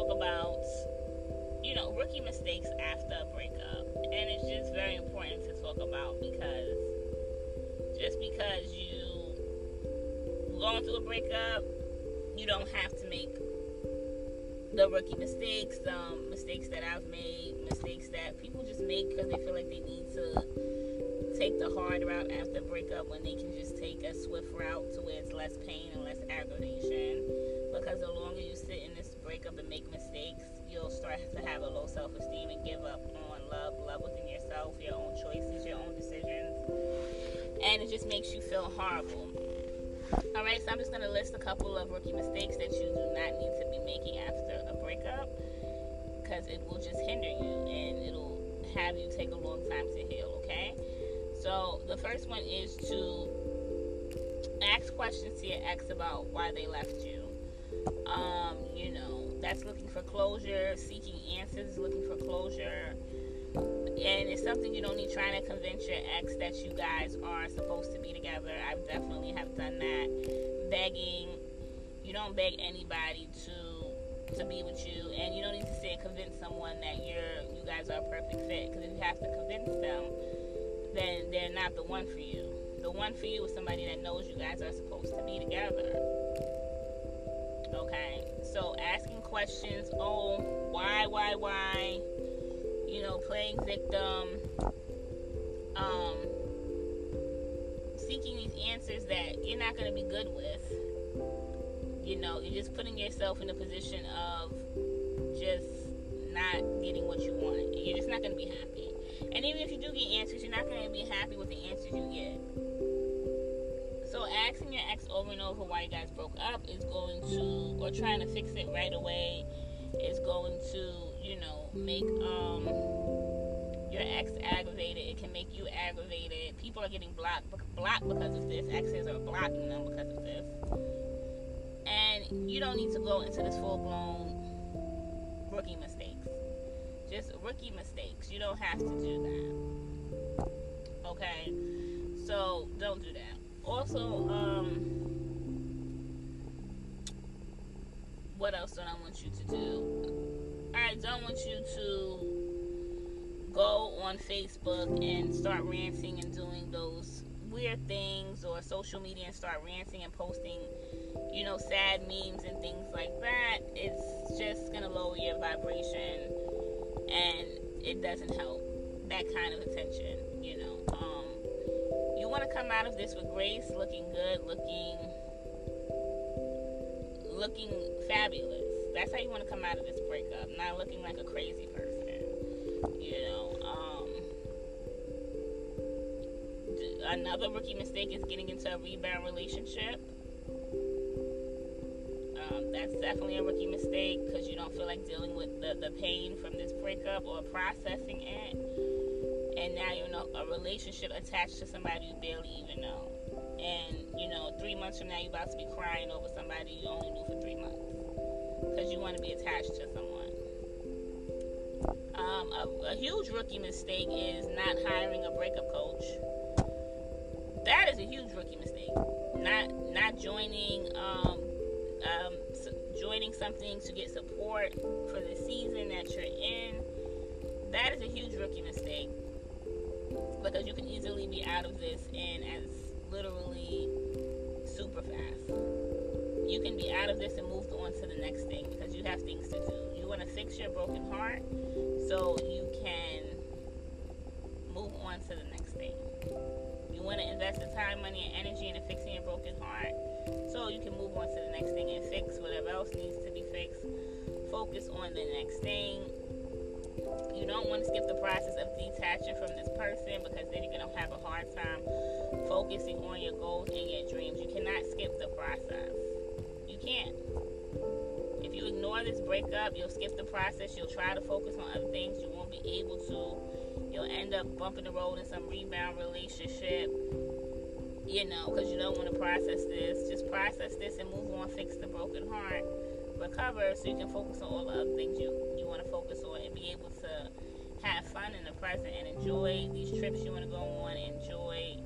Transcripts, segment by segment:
talk about, you know, rookie mistakes after a breakup. And it's just very important to talk about because just because you're going through a breakup, you don't have to make the rookie mistakes, um, mistakes that I've made, mistakes that people just make because they feel like they need to take the hard route after breakup when they can just take a swift route to where it's less pain and less aggravation. Because the longer you sit in this breakup and make mistakes, you'll start to have a low self esteem and give up on love, love within yourself, your own choices, your own decisions. And it just makes you feel horrible. Alright, so I'm just going to list a couple of rookie mistakes that you do not need to be making after a breakup because it will just hinder you and it'll have you take a long time to heal, okay? So the first one is to ask questions to your ex about why they left you. Um, you know, that's looking for closure, seeking answers, looking for closure. And it's something you don't need trying to convince your ex that you guys are supposed to be together. I definitely have done that. Begging. You don't beg anybody to to be with you and you don't need to say convince someone that you're you guys are a perfect fit because if you have to convince them then they're not the one for you the one for you is somebody that knows you guys are supposed to be together okay so asking questions oh why why why you know playing victim um seeking these answers that you're not going to be good with you know, you're just putting yourself in a position of just not getting what you want. You're just not going to be happy. And even if you do get answers, you're not going to be happy with the answers you get. So your ex over and over why you guys broke up is going to, or trying to fix it right away, is going to, you know, make um your ex aggravated. It can make you aggravated. People are getting blocked blocked because of this. Exes are blocking them because of this And you don't need to go into this full blown rookie mistakes. Just rookie mistakes. You don't have to do that. Okay? So don't do that. Also, um what else don't I want you to do? I don't want you to go on Facebook and start ranting and doing those weird things or social media and start ranting and posting you know, sad memes and things like that, it's just going to lower your vibration and it doesn't help that kind of attention, you know. Want to come out of this with grace, looking good, looking looking fabulous. That's how you want to come out of this breakup, not looking like a crazy person, you know. Um, another rookie mistake is getting into a rebound relationship um, that's definitely a rookie mistake because you don't feel like dealing with the, the pain from this breakup or processing it. And now you're in a, relationship attached to somebody you barely even know. And, you know, three months from now, you're about to be crying over somebody you only knew for three months because you want to be attached to someone. Um, a, a huge rookie mistake is not hiring a breakup coach. That is a huge rookie mistake. Not not joining um, um, joining something to get support for the season that you're in, that is a huge rookie mistake because you can easily be out of this and as literally super fast. You can be out of this and move on to the next thing because you have things to do. You want to fix your broken heart so you can move on to the next thing. You want to invest the time, money, and energy into fixing your broken heart so you can move on to the next thing and fix whatever else needs to be fixed. Focus on the next thing. Want to skip the process of detaching from this person because then you're going to have a hard time focusing on your goals and your dreams. You cannot skip the process. You can't. If you ignore this breakup, you'll skip the process. You'll try to focus on other things. You won't be able to. You'll end up bumping the road in some rebound relationship you know, because you don't want to process this. Just process this and move on, fix the broken heart, recover so you can focus on all the other things you, you want to focus on and be able to in the present and enjoy these trips you want to go on, enjoy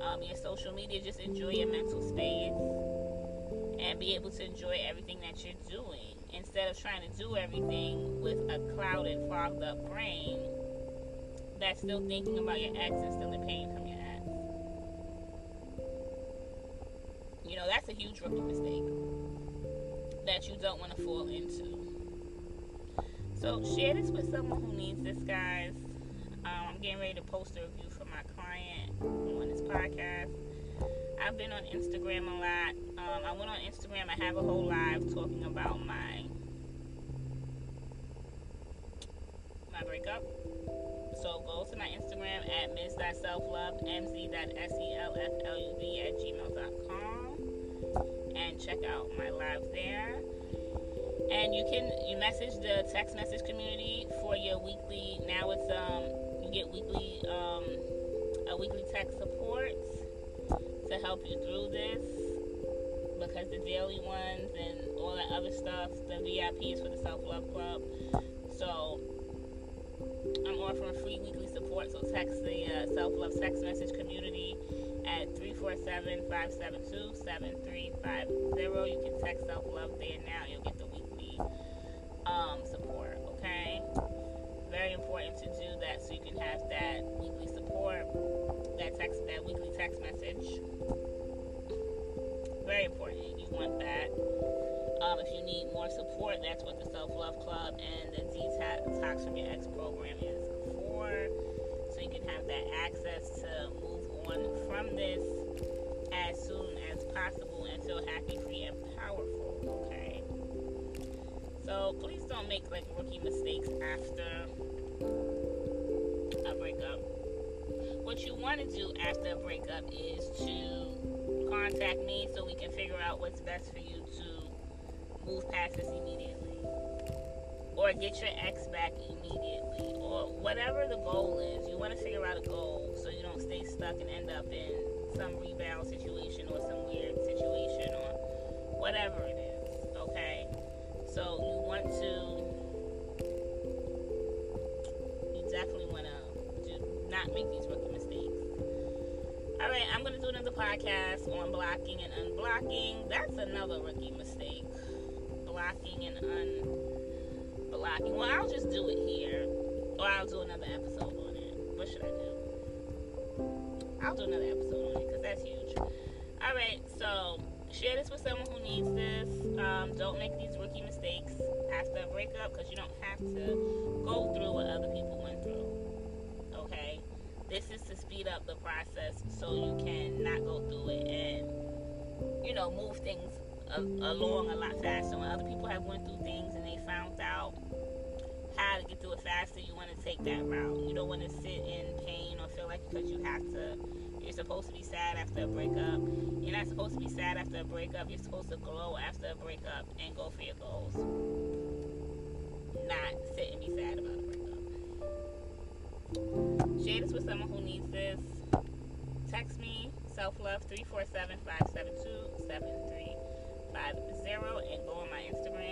um, your social media, just enjoy your mental space and be able to enjoy everything that you're doing instead of trying to do everything with a clouded, fogged up brain that's still thinking about your ex and still in pain from your ex. You know, that's a huge rookie mistake that you don't want to fall into. So share this with someone who needs this, guys. Um, I'm getting ready to post a review for my client on this podcast. I've been on Instagram a lot. Um, I went on Instagram. I have a whole live talking about my my breakup. So go to my Instagram at ms.selflove, mz.selflove at gmail.com and check out my live there. And you can you message the text message community for your weekly. Now it's um you get weekly um a weekly text support to help you through this because the daily ones and all that other stuff, the VIP is for the Self Love Club. So I'm offering free weekly support. So text the uh, Self Love text message community at 347-572-7350. You can text Self Love there now. You'll get support, that's what the Self Love Club and the Detox from Your Ex program is for. So you can have that access to move on from this as soon as possible and feel happy, free, and powerful. Okay. So please don't make like rookie mistakes after a breakup. What you want to do after a breakup is to contact me so we can figure out what's best for you to move past this immediately. Or get your ex back immediately. Or whatever the goal is. You want to figure out a goal so you don't stay stuck and end up in some rebound situation or some weird situation or whatever it is. Okay? So you want to you definitely want to not make these rookie mistakes. All right, I'm gonna do another podcast on blocking and unblocking. That's another rookie mistake. Blocking and unblocking. Well, I'll just do it here, or I'll do another episode on it. What should I do? I'll do another episode on it because that's huge. All right, so share this with someone who needs this. Um, don't make these rookie mistakes after a breakup because you don't have to go through what other people went through. Okay? This is to speed up the process so you can not go through it and, you know, move things along a lot faster. When other people have went through things and they found out how to get through it faster, you want to take that route. You don't want to sit in pain or feel like because you have to you're supposed to be sad after a breakup. You're not supposed to be sad after a breakup. You're supposed to glow after a breakup and go for your goals. Not sit and be sad about a breakup. Share this with someone who needs this. Text me, self love 347 572 7350 and go on my Instagram